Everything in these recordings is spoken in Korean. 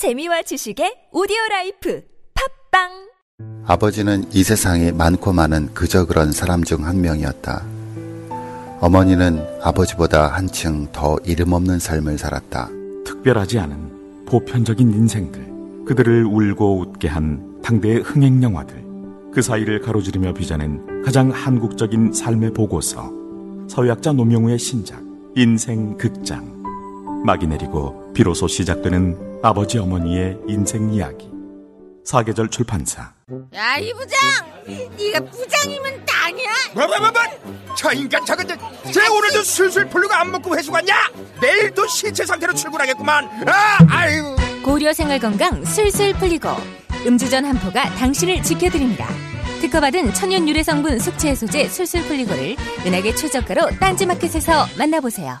재미와 지식의 오디오 라이프 팟빵 아버지는 이 세상에 많고 많은 그저 그런 사람 중 한 명이었다. 어머니는 아버지보다 한층 더 이름 없는 삶을 살았다. 특별하지 않은 보편적인 인생들, 그들을 울고 웃게 한 당대의 흥행 영화들, 그 사이를 가로지르며 빚어낸 가장 한국적인 삶의 보고서, 사회학자 노명우의 신작 인생 극장. 막이 내리고 비로소 시작되는 아버지 어머니의 인생 이야기. 사계절 출판사. 야, 이 부장! 네가 부장이면 땅이야? 뭐, 뭐, 뭐, 뭐? 저 인간 저건 쟤 오늘도 술술 풀리고 안 먹고 회수 갔냐? 내일도 신체 상태로 출근하겠구만. 아, 아유. 고려 생활 건강 술술 풀리고 음주전 한포가 당신을 지켜드립니다. 특허받은 천연 유래 성분 숙취 해소제 술술 풀리고를 은하계 최저가로 딴지마켓에서 만나보세요.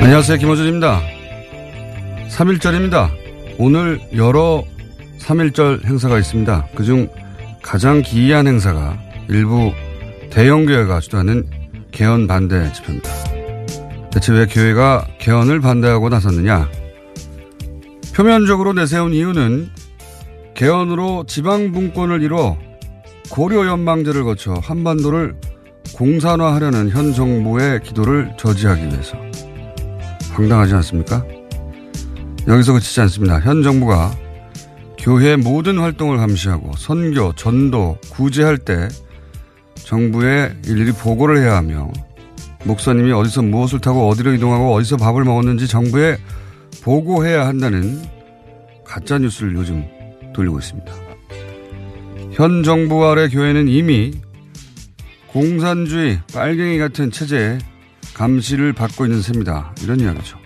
안녕하세요. 김호준입니다. 3.1절입니다. 오늘 여러 3.1절 행사가 있습니다. 그중 가장 기이한 행사가 일부 대형교회가 주도하는 개헌 반대 집회입니다. 대체 왜 교회가 개헌을 반대하고 나섰느냐? 표면적으로 내세운 이유는 개헌으로 지방분권을 이뤄 고려 연방제를 거쳐 한반도를 공산화하려는 현 정부의 기도를 저지하기 위해서. 황당하지 않습니까? 여기서 그치지 않습니다. 현 정부가 교회 모든 활동을 감시하고 선교, 전도, 구제할 때 정부에 일일이 보고를 해야 하며 목사님이 어디서 무엇을 타고 어디로 이동하고 어디서 밥을 먹었는지 정부에 보고해야 한다는 가짜 뉴스를 요즘 돌리고 있습니다. 현 정부 아래 교회는 이미 공산주의 빨갱이 같은 체제에 감시를 받고 있는 셈이다. 이런 이야기죠.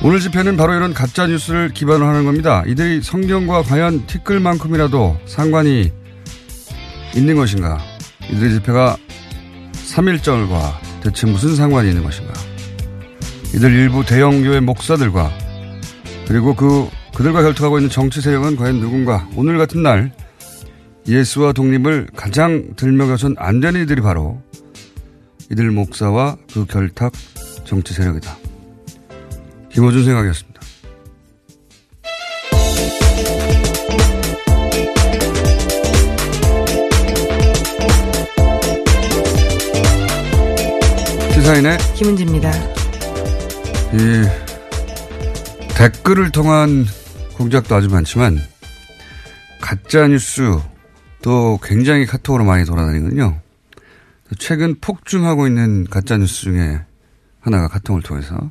오늘 집회는 바로 이런 가짜 뉴스를 기반으로 하는 겁니다. 이들이 성경과 과연 티끌만큼이라도 상관이 있는 것인가? 이들의 집회가 3.1절과 대체 무슨 상관이 있는 것인가? 이들 일부 대형교회 목사들과 그리고 그, 그들과 결투하고 있는 정치 세력은 과연 누군가? 오늘 같은 날 예수와 독립을 가장 들먹여선 안 되는 이들이 바로 이들 목사와 그 결탁 정치 세력이다. 김호준 생각이었습니다. 시사인의 김은지입니다. 이 댓글을 통한 공작도 아주 많지만 가짜 뉴스도 굉장히 카톡으로 많이 돌아다니거든요. 최근 폭증하고 있는 가짜 뉴스 중에 하나가 카톡을 통해서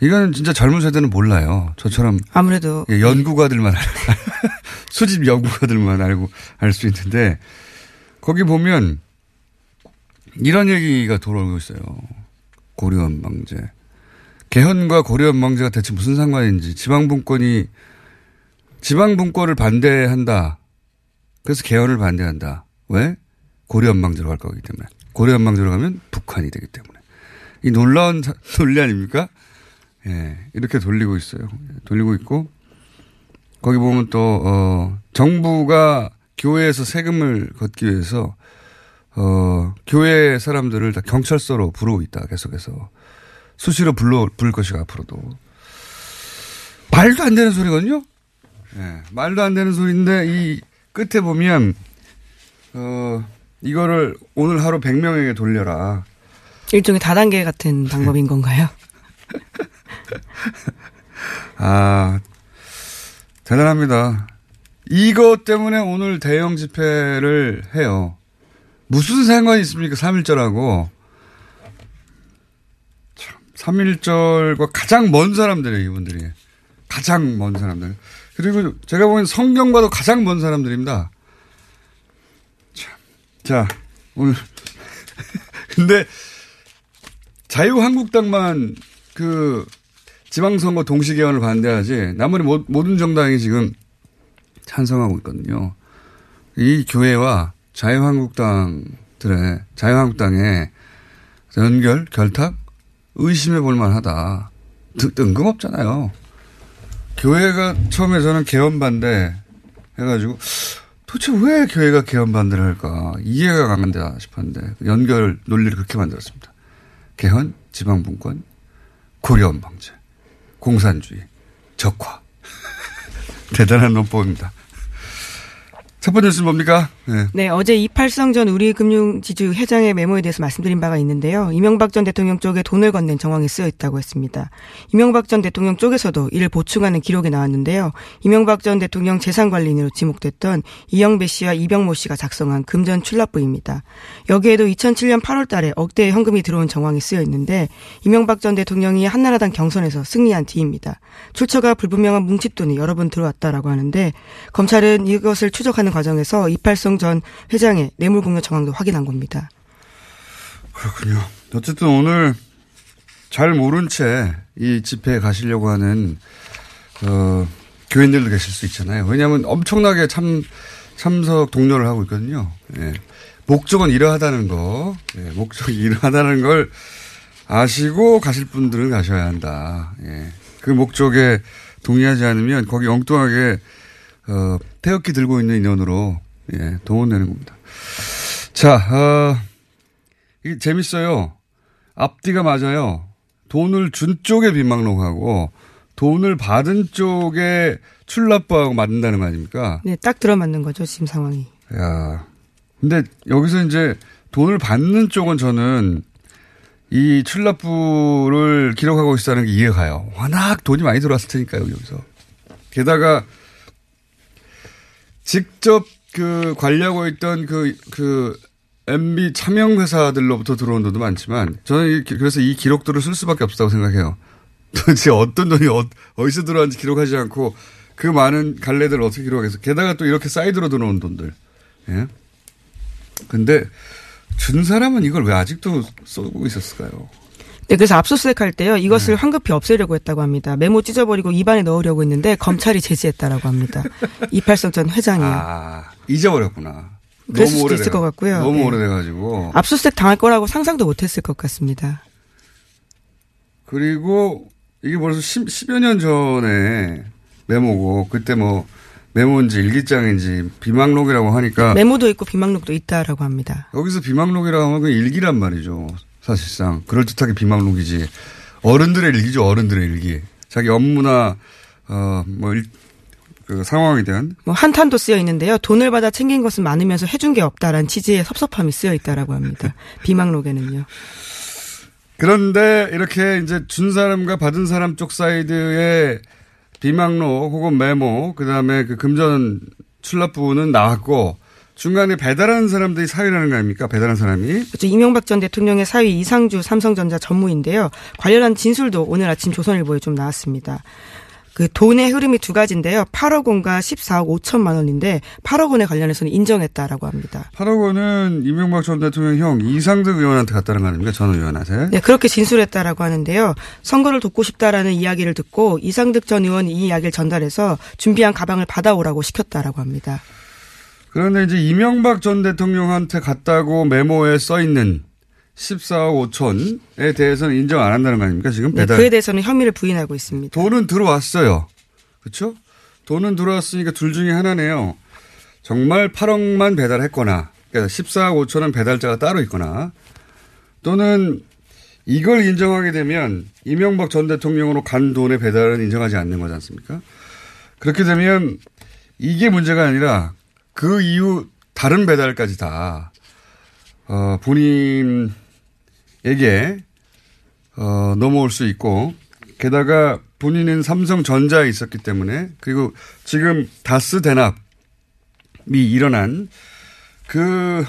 이거는 진짜 젊은 세대는 몰라요. 저처럼 아무래도 예, 연구가들만 수집 연구가들만 알고 알 수 있는데 거기 보면 이런 얘기가 돌아오고 있어요. 고려 연방제. 개헌과 고려 연방제가 대체 무슨 상관인지 지방 분권이 지방 분권을 반대한다. 그래서 개헌을 반대한다. 왜? 고려 연방제로 갈 거기 때문에. 고려 연방제로 가면 북한이 되기 때문에. 이 놀라운 논리 아닙니까? 예, 이렇게 돌리고 있어요. 돌리고 있고, 거기 보면 또, 어, 정부가 교회에서 세금을 걷기 위해서, 어, 교회 사람들을 다 경찰서로 부르고 있다, 계속해서. 수시로 불러, 부를 것이고, 앞으로도. 말도 안 되는 소리거든요? 예, 말도 안 되는 소리인데, 이 끝에 보면, 어, 이거를 오늘 하루 100명에게 돌려라. 일종의 다단계 같은 방법인 건가요? 아, 대단합니다. 이것 때문에 오늘 대형 집회를 해요. 무슨 상관이 있습니까? 3.1절하고. 참, 3.1절과 가장 먼 사람들이에요, 이분들이. 가장 먼 사람들. 그리고 제가 보기엔 성경과도 가장 먼 사람들입니다. 참. 자, 오늘. 근데 자유한국당만 그 지방선거 동시 개헌을 반대하지 나머지 모든 정당이 지금 찬성하고 있거든요. 이 교회와 자유한국당들의 자유한국당의 연결 결탁 의심해 볼 만하다. 뜬금없잖아요. 교회가 처음에 저는 개헌 반대 해가지고 도대체 왜 교회가 개헌 반대를 할까 이해가 가는다 싶었는데 연결 논리를 그렇게 만들었습니다. 개헌, 지방분권, 고려원 방제, 공산주의, 적화. 대단한 논법입니다. 첫 번째 뉴스는 뭡니까? 네. 네, 어제 이팔성 전 우리금융지주 회장의 메모에 대해서 말씀드린 바가 있는데요. 이명박 전 대통령 쪽에 돈을 건넨 정황이 쓰여 있다고 했습니다. 이명박 전 대통령 쪽에서도 이를 보충하는 기록이 나왔는데요. 이명박 전 대통령 재산관리인으로 지목됐던 이영배 씨와 이병모 씨가 작성한 금전 출납부입니다. 여기에도 2007년 8월 달에 억대의 현금이 들어온 정황이 쓰여 있는데 이명박 전 대통령이 한나라당 경선에서 승리한 뒤입니다. 출처가 불분명한 뭉칫돈이 여러 번 들어왔다라고 하는데 검찰은 이것을 추적하는 과정에서 이팔성 전 회장의 뇌물 공여 정황도 확인한 겁니다. 그렇군요. 어쨌든 오늘 잘 모른 채 이 집회에 가시려고 하는 어, 교인들도 계실 수 있잖아요. 왜냐하면 엄청나게 참 참석 독려를 하고 있거든요. 예. 목적은 이러하다는 거, 예. 목적이 이러하다는 걸 아시고 가실 분들은 가셔야 한다. 예. 그 목적에 동의하지 않으면 거기 엉뚱하게 어, 태극기 들고 있는 인원으로 예, 동원되는 겁니다. 자, 어, 이게 재밌어요. 앞뒤가 맞아요. 돈을 준 쪽에 빈망록하고 돈을 받은 쪽에 출납부하고 맞는다는 거 아닙니까? 네, 딱 들어맞는 거죠, 지금 상황이. 야. 근데 여기서 이제 돈을 받는 쪽은 저는 이 출납부를 기록하고 있다는 게 이해가요. 워낙 돈이 많이 들어왔을 테니까요, 여기서. 게다가 직접 그 관리하고 있던 그, 그 MB 차명 회사들로부터 들어온 돈도 많지만 저는 그래서 이 기록들을 쓸 수밖에 없다고 생각해요. 도대체 어떤 돈이 어, 디서 들어왔는지 기록하지 않고 그 많은 갈래들을 어떻게 기록해서 게다가 또 이렇게 사이드로 들어온 돈들. 예. 근데 준 사람은 이걸 왜 아직도 쏘고 있었을까요? 네, 그래서 압수수색 할 때요. 이것을 네. 황급히 없애려고 했다고 합니다. 메모 찢어버리고 입안에 넣으려고 했는데 검찰이 제지했다라고 합니다. 이팔성 전 회장이요. 아, 잊어버렸구나. 그랬을 수도 있을 것 같고요. 너무 네. 오래돼가지고. 압수수색 당할 거라고 상상도 못했을 것 같습니다. 그리고 이게 벌써 10, 10 여 년 전에 메모고 그때 뭐 메모인지 일기장인지 비망록이라고 하니까 메모도 있고 비망록도 있다라고 합니다. 여기서 비망록이라고 하면 일기란 말이죠. 사실상 그럴듯하게 비망록이지 어른들의 일기죠 어른들의 일기 자기 업무나 어뭐 그 상황에 대한 뭐 한탄도 쓰여 있는데요. 돈을 받아 챙긴 것은 많으면서 해준 게 없다라는 취지의 섭섭함이 쓰여 있다라고 합니다. 비망록에는요. 그런데 이렇게 이제 준 사람과 받은 사람 쪽 사이드의 비망록 혹은 메모 그다음에 그 금전 출납부는 나왔고 중간에 배달하는 사람들이 사위라는 거 아닙니까? 배달한 사람이. 그렇죠. 이명박 전 대통령의 사위 이상주 삼성전자 전무인데요. 관련한 진술도 오늘 아침 조선일보에 좀 나왔습니다. 그 돈의 흐름이 두 가지인데요. 8억 원과 14억 5천만 원인데 8억 원에 관련해서는 인정했다라고 합니다. 8억 원은 이명박 전 대통령 형 이상득 의원한테 갔다는 거 아닙니까? 전 의원한테. 네, 그렇게 진술했다라고 하는데요. 선거를 돕고 싶다라는 이야기를 듣고 이상득 전 의원이 이 이야기를 전달해서 준비한 가방을 받아오라고 시켰다라고 합니다. 그런데 이제 이명박 전 대통령한테 갔다고 메모에 써 있는 14억 5천에 대해서는 인정 안 한다는 거 아닙니까 지금 네, 배달. 그에 대해서는 혐의를 부인하고 있습니다. 돈은 들어왔어요. 그렇죠? 돈은 들어왔으니까 둘 중에 하나네요. 정말 8억만 배달했거나 그러니까 14억 5천은 배달자가 따로 있거나 또는 이걸 인정하게 되면 이명박 전 대통령으로 간 돈의 배달은 인정하지 않는 거지 않습니까? 그렇게 되면 이게 문제가 아니라 그 이후 다른 배달까지 다, 어, 본인에게, 어, 넘어올 수 있고, 게다가 본인은 삼성전자에 있었기 때문에, 그리고 지금 다스 대납, 일어난 그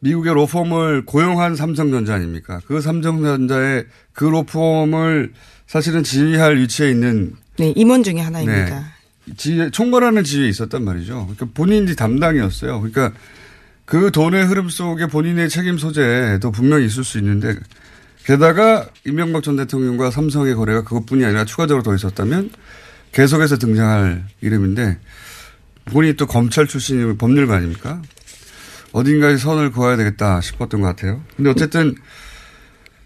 미국의 로펌을 고용한 삼성전자 아닙니까? 그 삼성전자의 그 로펌을 사실은 지휘할 위치에 있는 네, 임원 중에 하나입니다. 네. 지휘, 총괄하는 지위에 있었단 말이죠. 그러니까 본인이 담당이었어요. 그러니까 그 돈의 흐름 속에 본인의 책임 소재도 분명히 있을 수 있는데 게다가 이명박 전 대통령과 삼성의 거래가 그것뿐이 아니라 추가적으로 더 있었다면 계속해서 등장할 이름인데 본인이 또 검찰 출신이 법률가 아닙니까? 어딘가에 선을 그어야 되겠다 싶었던 것 같아요. 근데 어쨌든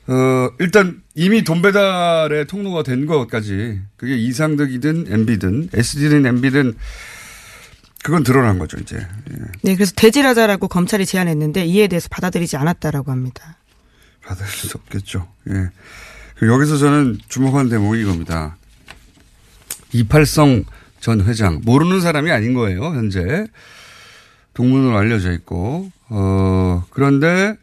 어 일단 이미 돈 배달의 통로가 된 것까지 그게 이상득이든 MB든 SD든 MB든 그건 드러난 거죠 이제. 예. 네, 그래서 대질하자라고 검찰이 제안했는데 이에 대해서 받아들이지 않았다라고 합니다. 받을 수 없겠죠. 예. 여기서 저는 주목한 대목이 이겁니다. 이팔성 전 회장 모르는 사람이 아닌 거예요 현재 동문으로 알려져 있고 어 그런데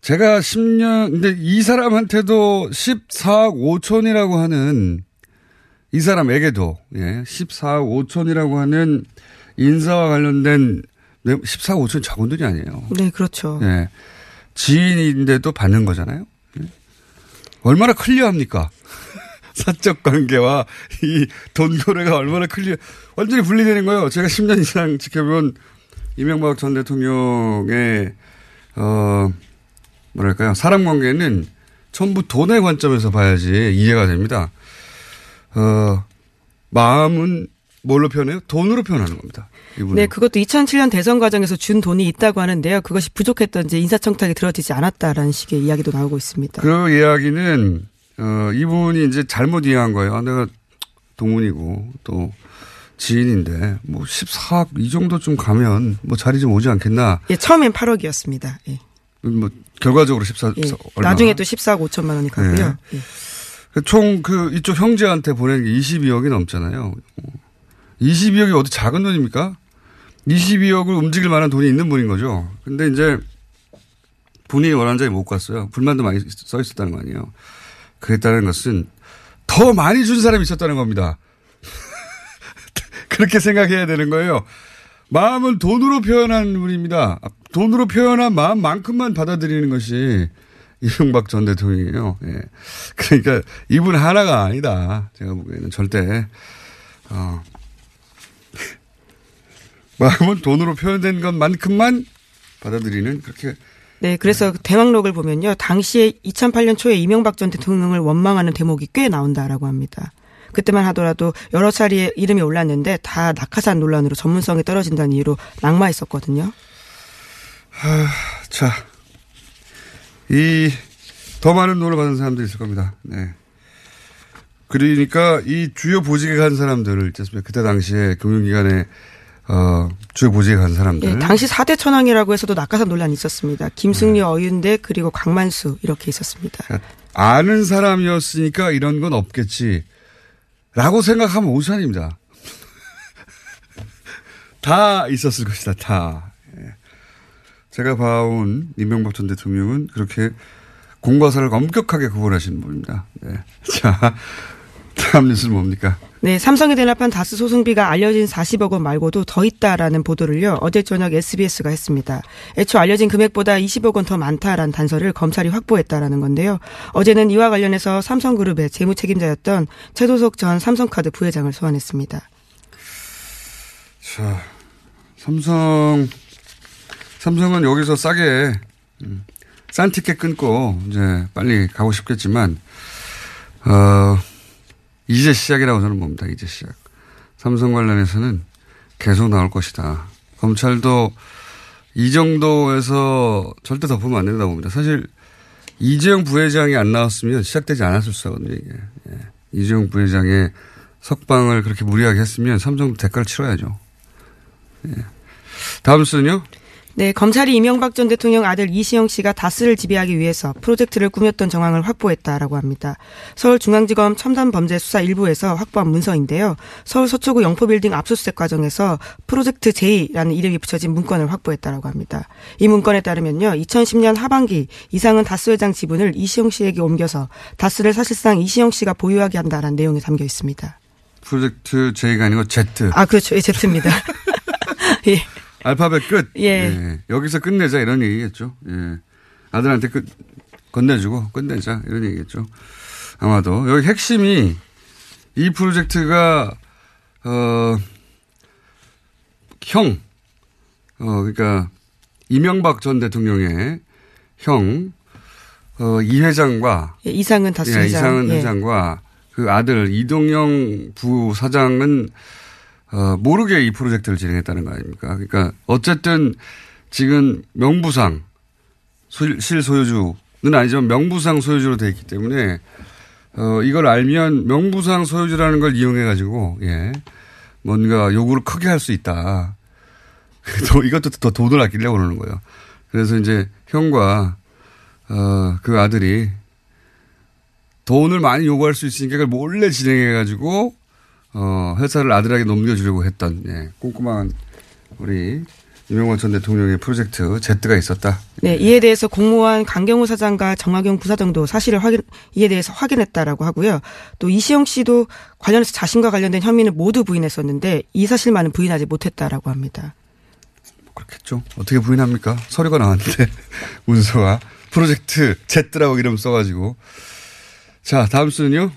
제가 10년 근데 이 사람한테도 14억 5천이라고 하는 이 사람에게도 예 14억 5천이라고 하는 인사와 관련된 14억 5천 작은 돈이 아니에요. 네, 그렇죠. 예. 지인인데도 받는 거잖아요. 예? 얼마나 클리어합니까? 사적 관계와 이 돈 거래가 얼마나 클리어, 완전히 분리되는 거예요. 제가 10년 이상 지켜본 이명박 전 대통령의, 어, 뭐랄까요. 사람 관계는 전부 돈의 관점에서 봐야지 이해가 됩니다. 어, 마음은 뭘로 표현해요? 돈으로 표현하는 겁니다. 이분은. 네, 그것도 2007년 대선 과정에서 준 돈이 있다고 하는데요. 그것이 부족했던지 인사청탁이 들어지지 않았다라는 식의 이야기도 나오고 있습니다. 그 이야기는 어, 이분이 이제 잘못 이해한 거예요. 아, 내가 동문이고 또 지인인데 뭐 14억 이 정도 좀 가면 뭐 자리 좀 오지 않겠나. 예, 처음엔 8억이었습니다. 예. 뭐 결과적으로 14, 예. 얼마. 나중에 또 14억 5천만 원이 가고요. 네. 예. 총그 이쪽 형제한테 보낸 게 22억이 넘잖아요. 22억이 어디 작은 돈입니까? 22억을 움직일 만한 돈이 있는 분인 거죠. 근데 이제 본인이 원하는 자리 못 갔어요. 불만도 많이 써 있었다는 거 아니에요. 그랬다는 것은 더 많이 준 사람이 있었다는 겁니다. 그렇게 생각해야 되는 거예요. 마음은 돈으로 표현한 분입니다. 돈으로 표현한 마음만큼만 받아들이는 것이 이명박 전 대통령이에요. 예. 그러니까 이분 하나가 아니다. 제가 보기에는 절대 어. 마음은 돈으로 표현된 것만큼만 받아들이는 그렇게 네, 그래서 대왕록을 보면요. 당시에 2008년 초에 이명박 전 대통령을 원망하는 대목이 꽤 나온다라고 합니다. 그때만 하더라도 여러 차례 이름이 올랐는데 다 낙하산 논란으로 전문성이 떨어진다는 이유로 낙마했었거든요. 하, 자, 이 더 많은 돈을 받은 사람들이 있을 겁니다. 네. 그러니까 이 주요 보직에 간 사람들을 있잖습니까? 그때 당시에 금융기관에 어, 주요 보직에 간 사람들. 예, 당시 4대 천왕이라고 해서도 낙하산 논란이 있었습니다. 김승리, 어윤대 그리고 강만수 이렇게 있었습니다. 아는 사람이었으니까 이런 건 없겠지. 라고 생각하면 오산입니다. 다 있었을 것이다, 다. 예. 제가 봐온 이명박 전 대통령은 그렇게 공과 사를 엄격하게 구분하시는 분입니다. 네. 자, 다음 뉴스는 뭡니까? 네, 삼성에 대납한 다스 소송비가 알려진 40억 원 말고도 더 있다라는 보도를요. 어제 저녁 SBS가 했습니다. 애초 알려진 금액보다 20억 원 더 많다라는 단서를 검찰이 확보했다라는 건데요. 어제는 이와 관련해서 삼성그룹의 재무 책임자였던 최도석 전 삼성카드 부회장을 소환했습니다. 자, 삼성 삼성은 여기서 싸게 음, 싼 티켓 끊고 이제 빨리 가고 싶겠지만 어 이제 시작이라고 저는 봅니다. 이제 시작. 삼성 관련해서는 계속 나올 것이다. 검찰도 이 정도에서 절대 덮으면 안 된다고 봅니다. 사실 이재용 부회장이 안 나왔으면 시작되지 않았을 수 있거든요. 이게. 예. 이재용 부회장의 석방을 그렇게 무리하게 했으면 삼성도 대가를 치러야죠. 예. 다음 수는요? 네, 검찰이 이명박 전 대통령 아들 이시영 씨가 다스를 지배하기 위해서 프로젝트를 꾸몄던 정황을 확보했다라고 합니다. 서울중앙지검 첨단범죄수사 1부에서 확보한 문서인데요. 서울 서초구 영포빌딩 압수수색 과정에서 프로젝트 J라는 이름이 붙여진 문건을 확보했다라고 합니다. 이 문건에 따르면요. 2010년 하반기 이상은 다스 회장 지분을 이시영 씨에게 옮겨서 다스를 사실상 이시영 씨가 보유하게 한다라는 내용이 담겨 있습니다. 프로젝트 J가 아니고 Z. 아, 그렇죠. 예, Z입니다. 예. 알파벳 끝. 예. 여기서 끝내자 이런 얘기겠죠. 예. 아들한테 끝 건네주고 끝내자 이런 얘기겠죠. 아마도 여기 핵심이 이 프로젝트가 어 형, 어 그러니까 이명박 전 대통령의 형, 어, 이 회장과 예, 이상은 다수 예, 회장. 이상은 예. 회장과 그 아들 이동영 부사장은 어, 모르게 이 프로젝트를 진행했다는 거 아닙니까? 그러니까 어쨌든 지금 명부상 소- 실소유주는 아니지만 명부상 소유주로 돼 있기 때문에 어, 이걸 알면 명부상 소유주라는 걸 이용해 가지고 예. 뭔가 요구를 크게 할 수 있다. 또 이것도 더 돈을 아끼려고 그러는 거예요. 그래서 이제 형과 어, 그 아들이 돈을 많이 요구할 수 있으니까 그걸 몰래 진행해 가지고, 어, 회사를 아들에게 넘겨주려고 했던, 예, 꼼꼼한 우리 이명박 전 대통령의 프로젝트 Z가 있었다. 네, 이에 대해서 공무원 강경호 사장과 정학용 부사장도 사실을 확인, 이에 대해서 확인했다라고 하고요. 또 이시형 씨도 관련해서 자신과 관련된 혐의는 모두 부인했었는데 이 사실만은 부인하지 못했다라고 합니다. 그렇겠죠. 어떻게 부인합니까? 서류가 나왔는데, 문서가. 프로젝트 Z라고 이름 써가지고. 자, 다음 뉴스는요?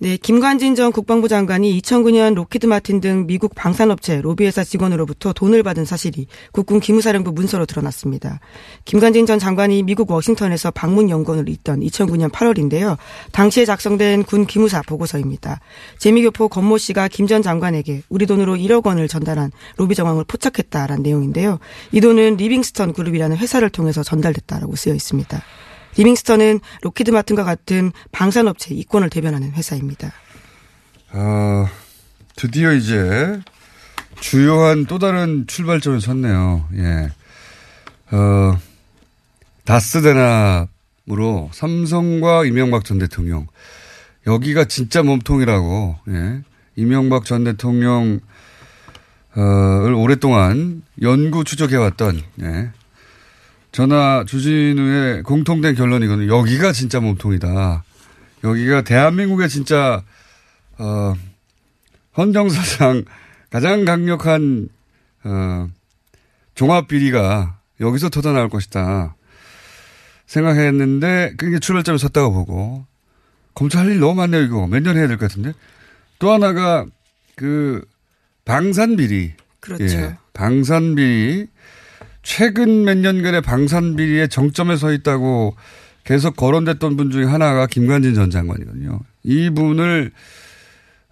네, 김관진 전 국방부 장관이 2009년 록히드 마틴 등 미국 방산업체 로비회사 직원으로부터 돈을 받은 사실이 국군 기무사령부 문서로 드러났습니다. 김관진 전 장관이 미국 워싱턴에서 방문 연구원을 있던 2009년 8월인데요. 당시에 작성된 군 기무사 보고서입니다. 재미교포 권모 씨가 김 전 장관에게 우리 돈으로 1억 원을 전달한 로비 정황을 포착했다라는 내용인데요. 이 돈은 리빙스턴 그룹이라는 회사를 통해서 전달됐다라고 쓰여 있습니다. 리빙스턴은 록히드 마틴과 같은 방산업체 이권을 대변하는 회사입니다. 어, 드디어 이제 주요한 또 다른 출발점에 섰네요. 예. 어, 다스 대납으로 삼성과 이명박 전 대통령. 여기가 진짜 몸통이라고, 예. 이명박 전 대통령, 어,을 오랫동안 연구 추적해왔던, 예. 전화 주진우의 공통된 결론이거든요. 여기가 진짜 몸통이다. 여기가 대한민국의 진짜 어, 헌정사상 가장 강력한, 어, 종합 비리가 여기서 터져 나올 것이다. 생각했는데, 그게 출발점에 섰다고 보고, 검찰 할 일 너무 많네요, 이거. 몇 년 해야 될 것 같은데. 또 하나가, 그, 방산 비리. 그렇죠. 예, 방산 비리. 최근 몇 년간의 방산비리의 정점에 서 있다고 계속 거론됐던 분 중에 하나가 김관진 전 장관이거든요. 이분을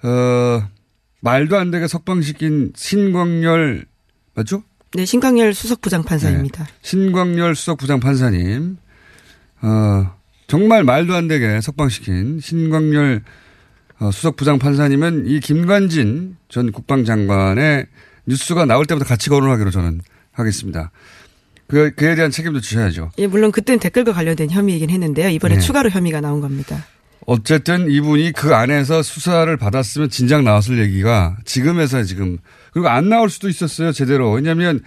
어, 말도 안 되게 석방시킨 신광열 맞죠? 네, 신광열 수석 부장판사입니다. 네. 신광열 수석 부장 판사님. 어, 정말 말도 안 되게 석방시킨 신광열 어, 수석 부장 판사님은 이 김관진 전 국방장관의 뉴스가 나올 때부터 같이 거론하기로 저는 하겠습니다. 그, 그에 대한 책임도 지셔야죠. 예, 물론 그때는 댓글과 관련된 혐의이긴 했는데요. 이번에 네. 추가로 혐의가 나온 겁니다. 어쨌든 이분이 그 안에서 수사를 받았으면 진작 나왔을 얘기가 지금에서 지금 그리고 안 나올 수도 있었어요 제대로 왜냐하면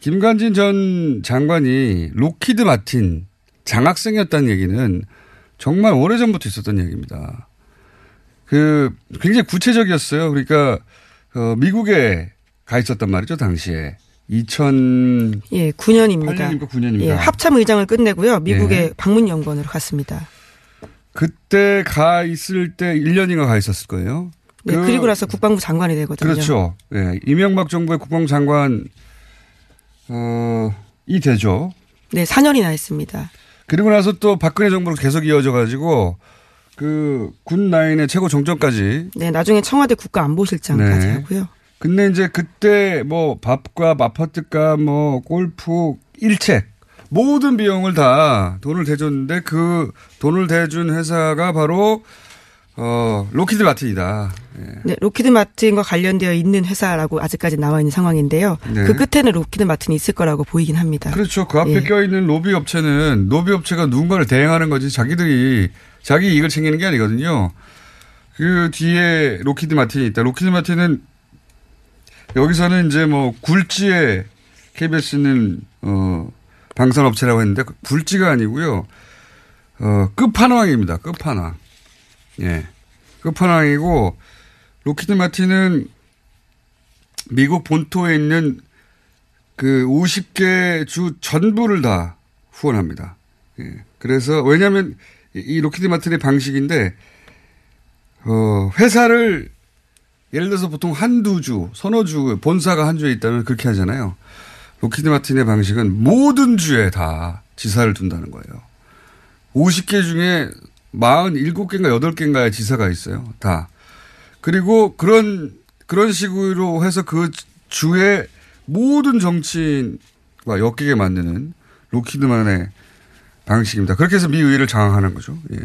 김관진 전 장관이 로키드 마틴 장학생이었다는 얘기는 정말 오래 전부터 있었던 얘기입니다. 그 굉장히 구체적이었어요. 그러니까 어, 미국에 가 있었단 말이죠 당시에 2000 예, 9년입니다. 8년입니까 9년입니까? 예, 합참 의장을 끝내고요. 미국의 예. 방문 연구원으로 갔습니다. 그때 가 있을 때 1년인가 가 있었을 거예요. 네, 그- 그, 리고 나서 국방부 장관이 되거든요. 그렇죠. 예. 이명박 정부의 국방장관, 어, 이 되죠. 네, 4년이나 했습니다. 그리고 나서 또 박근혜 정부로 계속 이어져 가지고 그 군 라인의 최고 정점까지. 네, 나중에 청와대 국가안보실장까지 네. 하고요. 근데 이제 그때 뭐 밥값, 아파트값, 뭐 골프, 일체 모든 비용을 다 돈을 대줬는데 그 돈을 대준 회사가 바로 어, 록히드 마틴이다. 예. 네, 록히드 마틴과 관련되어 있는 회사라고 아직까지 나와 있는 상황인데요. 네. 그 끝에는 록히드 마틴이 있을 거라고 보이긴 합니다. 그렇죠. 그 앞에 예. 껴 있는 로비 업체는 로비 업체가 누군가를 대행하는 거지 자기들이 자기 이익을 챙기는 게 아니거든요. 그 뒤에 록히드 마틴이 있다. 록히드 마틴은 여기서는 이제 뭐 굴지에 KBS는 어 방산업체라고 했는데 그 굴지가 아니고요. 어 끝판왕입니다. 끝판왕. 예. 끝판왕이고 록히드 마틴은 미국 본토에 있는 그 50개 주 전부를 다 후원합니다. 예. 그래서 왜냐하면 이 록히드 마틴의 방식인데 어 회사를 예를 들어서 보통 한두 주, 서너 주 본사가 한 주에 있다면 그렇게 하잖아요. 록히드 마틴의 방식은 모든 주에 다 지사를 둔다는 거예요. 50개 중에 47개인가 8개인가의 지사가 있어요. 다. 그리고 그런, 그런 식으로 해서 그 주의 모든 정치인과 엮이게 만드는 로키드만의 방식입니다. 그렇게 해서 미 의회를 장악하는 거죠. 예.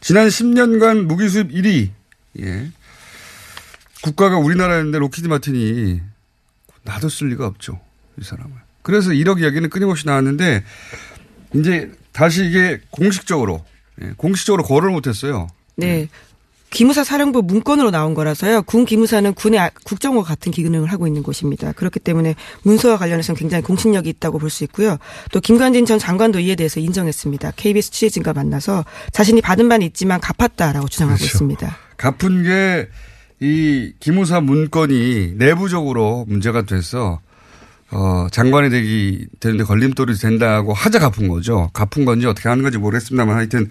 지난 10년간 무기 수입 1위. 예. 국가가 우리나라인데 로키드 마틴이 놔뒀을 리가 없죠. 이 사람을. 그래서 1억 이야기는 끊임없이 나왔는데 이제 다시 이게 공식적으로 예, 공식적으로 거론을 못했어요. 네. 기무사 사령부 문건으로 나온 거라서요. 군 기무사는 군의 아, 국정과 같은 기능을 하고 있는 곳입니다. 그렇기 때문에 문서와 관련해서는 굉장히 공신력이 있다고 볼 수 있고요. 또 김관진 전 장관도 이에 대해서 인정했습니다. KBS 취재진과 만나서 자신이 받은 바는 있지만 갚았다라고 주장하고 그렇죠. 있습니다. 갚은 게 이 기무사 문건이 내부적으로 문제가 돼서 어, 장관이 되기 되는데 걸림돌이 된다고 하자 갚은 거죠. 갚은 건지 어떻게 하는 건지 모르겠습니다만 하여튼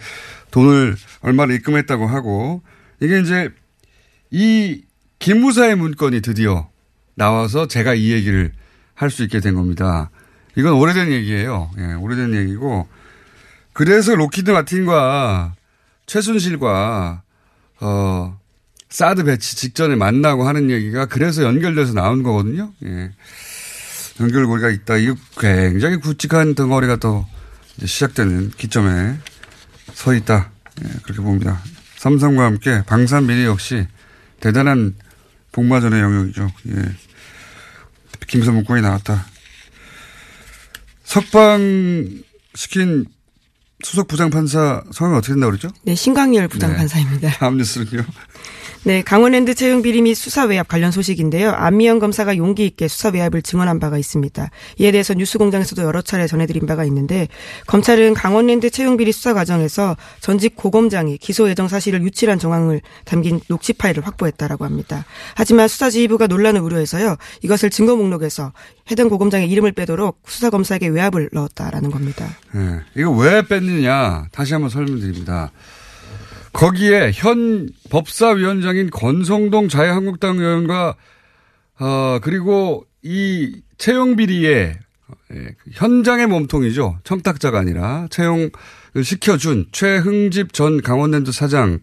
돈을 얼마를 입금했다고 하고 이게 이제 이 기무사의 문건이 드디어 나와서 제가 이 얘기를 할 수 있게 된 겁니다. 이건 오래된 얘기예요. 예, 오래된 얘기고 그래서 록히드 마틴과 최순실과 어 사드 배치 직전에 만나고 하는 얘기가 그래서 연결돼서 나온 거거든요. 예. 연결고리가 있다. 이거 굉장히 굵직한 덩어리가 또 이제 시작되는 기점에 서 있다. 예, 그렇게 봅니다. 삼성과 함께 방산 비리 역시 대단한 복마전의 영역이죠. 예. 김서 문건이 나왔다. 석방 시킨 수석 부장판사 성함이 어떻게 된다고 그러죠? 네, 신광열 네. 부장판사입니다. 다음 뉴스는요. 네, 강원랜드 채용 비리 및 수사 외압 관련 소식인데요. 안미영 검사가 용기 있게 수사 외압을 증언한 바가 있습니다. 이에 대해서 뉴스공장에서도 여러 차례 전해드린 바가 있는데 검찰은 강원랜드 채용 비리 수사 과정에서 전직 고검장이 기소 예정 사실을 유출한 정황을 담긴 녹취 파일을 확보했다라고 합니다. 하지만 수사지휘부가 논란을 우려해서요. 이것을 증거 목록에서 해당 고검장의 이름을 빼도록 수사 검사에게 외압을 넣었다라는 겁니다. 예. 이거 왜 뺐느냐 다시 한번 설명드립니다. 거기에 현 법사위원장인 권성동 자유한국당 의원과 어 그리고 이 채용 비리의 예, 그 현장의 몸통이죠. 청탁자가 아니라 채용을 시켜준 최흥집 전 강원랜드 사장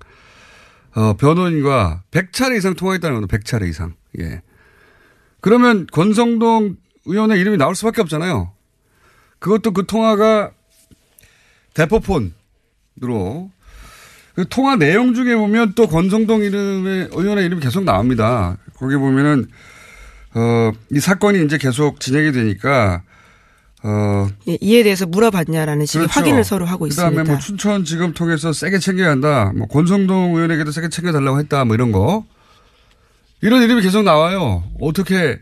어 변호인과 100차례 이상 통화했다는 겁니다. 100차례 이상. 예. 그러면 권성동 의원의 이름이 나올 수밖에 없잖아요. 그것도 그 통화가 대포폰으로 그 통화 내용 중에 보면 또 권성동 이름의 의원의 이름이 계속 나옵니다. 거기 보면은 어, 이 사건이 이제 계속 진행이 되니까 어, 예, 이에 대해서 물어봤냐라는 식의 그렇죠. 확인을 서로 하고 그다음에 있습니다. 뭐 춘천지검 통해서 세게 챙겨야 한다. 뭐 권성동 의원에게도 세게 챙겨달라고 했다. 뭐 이런 거. 이런 이름이 계속 나와요. 어떻게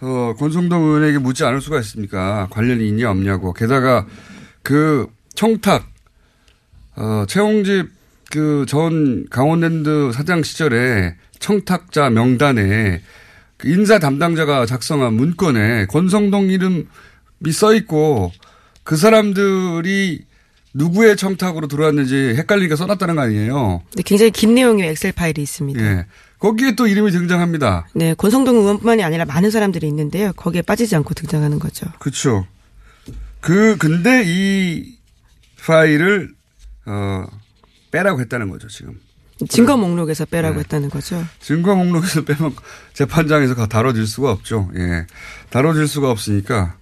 어, 권성동 의원에게 묻지 않을 수가 있습니까? 관련이 있냐 없냐고. 게다가 그 청탁 어, 최홍집 그 전 강원랜드 사장 시절에 청탁자 명단에 그 인사 담당자가 작성한 문건에 권성동 이름이 써 있고 그 사람들이 누구의 청탁으로 들어왔는지 헷갈리니까 써놨다는 거 아니에요. 네, 굉장히 긴 내용의 엑셀 파일이 있습니다. 예. 거기에 또 이름이 등장합니다. 네, 권성동 의원뿐만이 아니라 많은 사람들이 있는데요. 거기에 빠지지 않고 등장하는 거죠. 그렇죠. 그 근데 이 파일을 어 빼라고 했다는 거죠 지금. 증거 목록에서 빼라고 네. 했다는 거죠. 증거 목록에서 빼면 재판장에서 다 다뤄질 수가 없죠. 예. 다뤄질 수가 없으니까.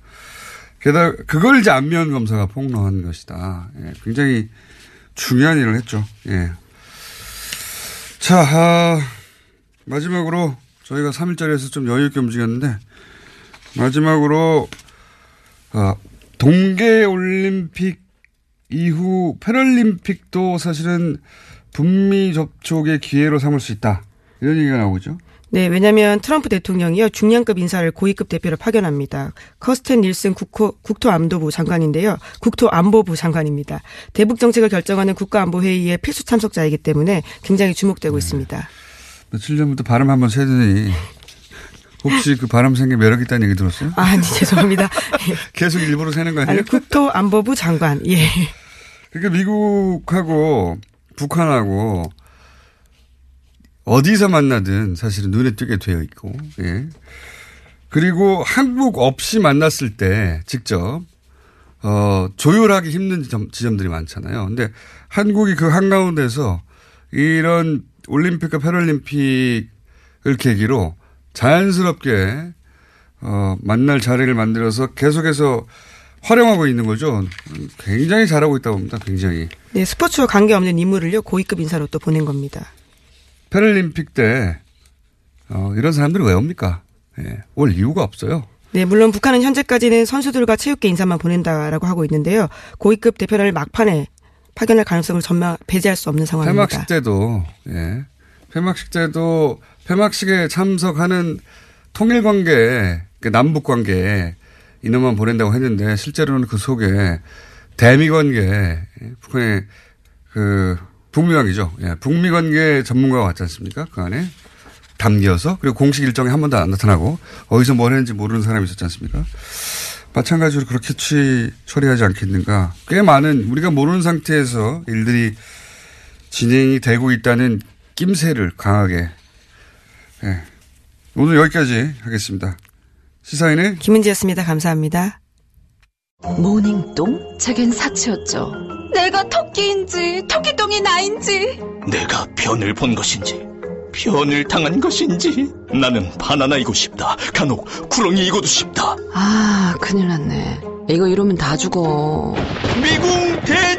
게다가 그걸 이제 안면 검사가 폭로한 것이다. 예. 굉장히 중요한 일을 했죠. 예. 자, 아, 마지막으로 저희가 3일짜리에서 좀 여유있게 움직였는데 마지막으로 아, 동계올림픽 이후 패럴림픽도 사실은 북미 접촉의 기회로 삼을 수 있다. 이런 얘기가 나오고 있죠. 네, 왜냐하면 트럼프 대통령이요 중량급 인사를 고위급 대표로 파견합니다. 커스텐 닐슨 국토, 국토안보부 장관인데요. 국토안보부 장관입니다. 대북 정책을 결정하는 국가안보회의의 필수 참석자이기 때문에 굉장히 주목되고 있습니다. 며칠 전부터 발음 한번 세더니 혹시 그 바람 생긴 매력 있다는 얘기 들었어요? 아, 아니, 죄송합니다. 계속 일부러 세는 거 아니에요? 아니, 국토안보부 장관, 예. 그러니까 미국하고 북한하고 어디서 만나든 사실은 눈에 띄게 되어 있고, 예. 그리고 한국 없이 만났을 때 직접, 어, 조율하기 힘든 지점, 지점들이 많잖아요. 근데 한국이 그 한가운데서 이런 올림픽과 패럴림픽을 계기로 자연스럽게 어, 만날 자리를 만들어서 계속해서 활용하고 있는 거죠. 굉장히 잘하고 있다고 봅니다. 굉장히. 네, 스포츠와 관계없는 인물을요, 고위급 인사로 또 보낸 겁니다. 패럴림픽 때, 어, 이런 사람들이 왜 옵니까? 예, 올 이유가 없어요. 네, 물론 북한은 현재까지는 선수들과 체육계 인사만 보낸다라고 하고 있는데요. 고위급 대표를 막판에 파견할 가능성을 전면 배제할 수 없는 상황입니다. 폐막식 때도, 예. 폐막식 때도 폐막식에 참석하는 통일 관계, 그 남북 관계 인원만 보낸다고 했는데 실제로는 그 속에 대미 관계, 북한의 그 북미 관계죠. 예, 북미 관계 전문가가 왔지 않습니까? 그 안에 담겨서 그리고 공식 일정에 한 번도 안 나타나고 어디서 뭘 했는지 모르는 사람이 있었지 않습니까? 마찬가지로 그렇게 취, 처리하지 않겠는가. 꽤 많은 우리가 모르는 상태에서 일들이 진행이 되고 있다는 낌새를 강하게. 예. 오늘 여기까지 하겠습니다. 시사인의 김은지였습니다. 감사합니다. 모닝똥? 제겐 사치였죠. 내가 토끼인지 토끼똥이 나인지 내가 변을 본 것인지 변을 당한 것인지 나는 바나나이고 싶다. 간혹 구렁이이고도 싶다. 아, 큰일 났네. 이거 이러면 다 죽어. 미궁! 빅동의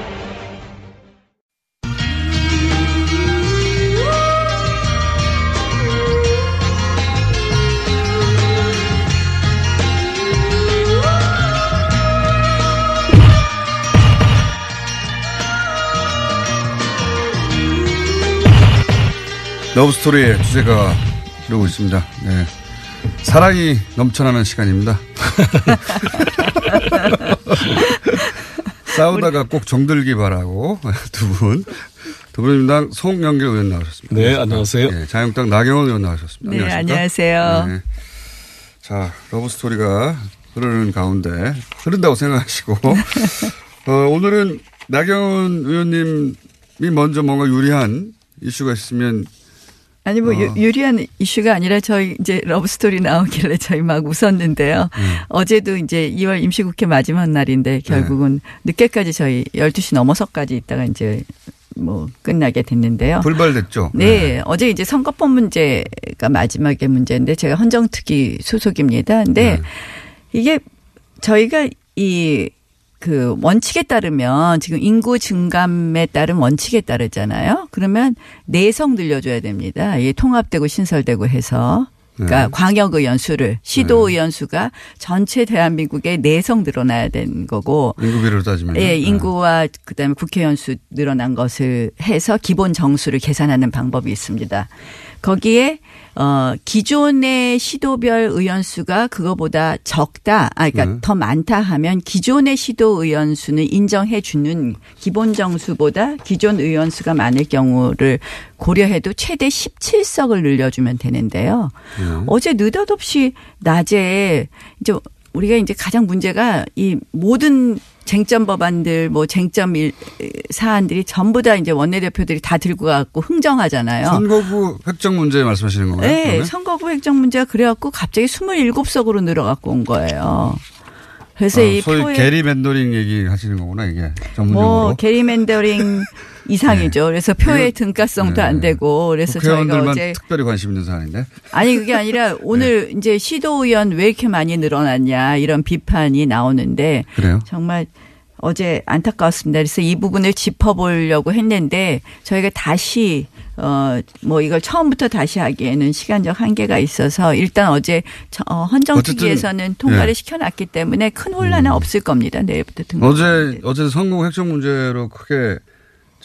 러브스토리의 주제가 이러고 있습니다. 네. 사랑이 넘쳐나는 시간입니다. 싸우다가 꼭 정들기 바라고 두 분. 더불어민주당 송영길 의원 나오셨습니다. 네, 안녕하세요. 네, 자유한국당 나경원 의원 나오셨습니다. 네, 안녕하세요. 네. 자, 러브스토리가 흐르는 가운데 흐른다고 생각하시고 어, 오늘은 나경원 의원님이 먼저 뭔가 유리한 이슈가 있으면 아니 뭐 어. 유리한 이슈가 아니라 저희 이제 러브 스토리 나오길래 저희 막 웃었는데요. 음. 어제도 이제 2월 임시국회 마지막 날인데 결국은 네. 늦게까지 저희 12시 넘어서까지 있다가 이제 뭐 끝나게 됐는데요. 불발됐죠. 네. 네. 어제 이제 선거법 문제가 마지막에 문제인데 제가 헌정특위 소속입니다. 근데 네. 이게 저희가 이 그 원칙에 따르면 지금 인구 증감에 따른 원칙에 따르잖아요. 그러면 내성 늘려줘야 됩니다. 이게 통합되고 신설되고 해서 그러니까 네. 광역의원 수를 시도의원 수가 전체 대한민국에 내성 늘어나야 되는 거고 인구비로 따지면. 예, 인구와 그다음에 국회의원 수 늘어난 것을 해서 기본 정수를 계산하는 방법이 있습니다. 거기에 어 기존의 시도별 의원 수가 그거보다 적다, 아 그러니까 네. 더 많다 하면 기존의 시도 의원 수는 인정해 주는 기본 정수보다 기존 의원 수가 많을 경우를 고려해도 최대 17석을 늘려주면 되는데요. 어제 느닷없이 낮에 이제 우리가 이제 가장 문제가 이 모든 쟁점 법안들 뭐 쟁점 일, 사안들이 전부 다 이제 원내대표들이 다 들고 갖고 흥정하잖아요. 선거구 획정 문제 말씀하시는 건가요? 네, 그러면? 선거구 획정 문제가 그래갖고 갑자기 27석으로 늘어갖고 온 거예요. 그래서 아, 이 소위 게리 멘더링 얘기 하시는 거구나 이게 전문용어로. 뭐 게리 맨더링 이상이죠. 그래서 표의 등가성도 안 되고 그래서 저희가 네. 어제 특별히 관심 있는 사안인데. 아니 그게 아니라 오늘 이제 시도의원 왜 이렇게 많이 늘어났냐 이런 비판이 나오는데 그래요? 정말 어제 안타까웠습니다. 그래서 이 부분을 짚어보려고 했는데 저희가 다시 어 뭐 이걸 처음부터 다시 하기에는 시간적 한계가 있어서 일단 어제 저- 어, 헌정특위에서는 통과를 예. 시켜놨기 때문에 큰 혼란은 없을 겁니다. 내일부터 등록. 어제 어제 선거 획정 문제로 크게 저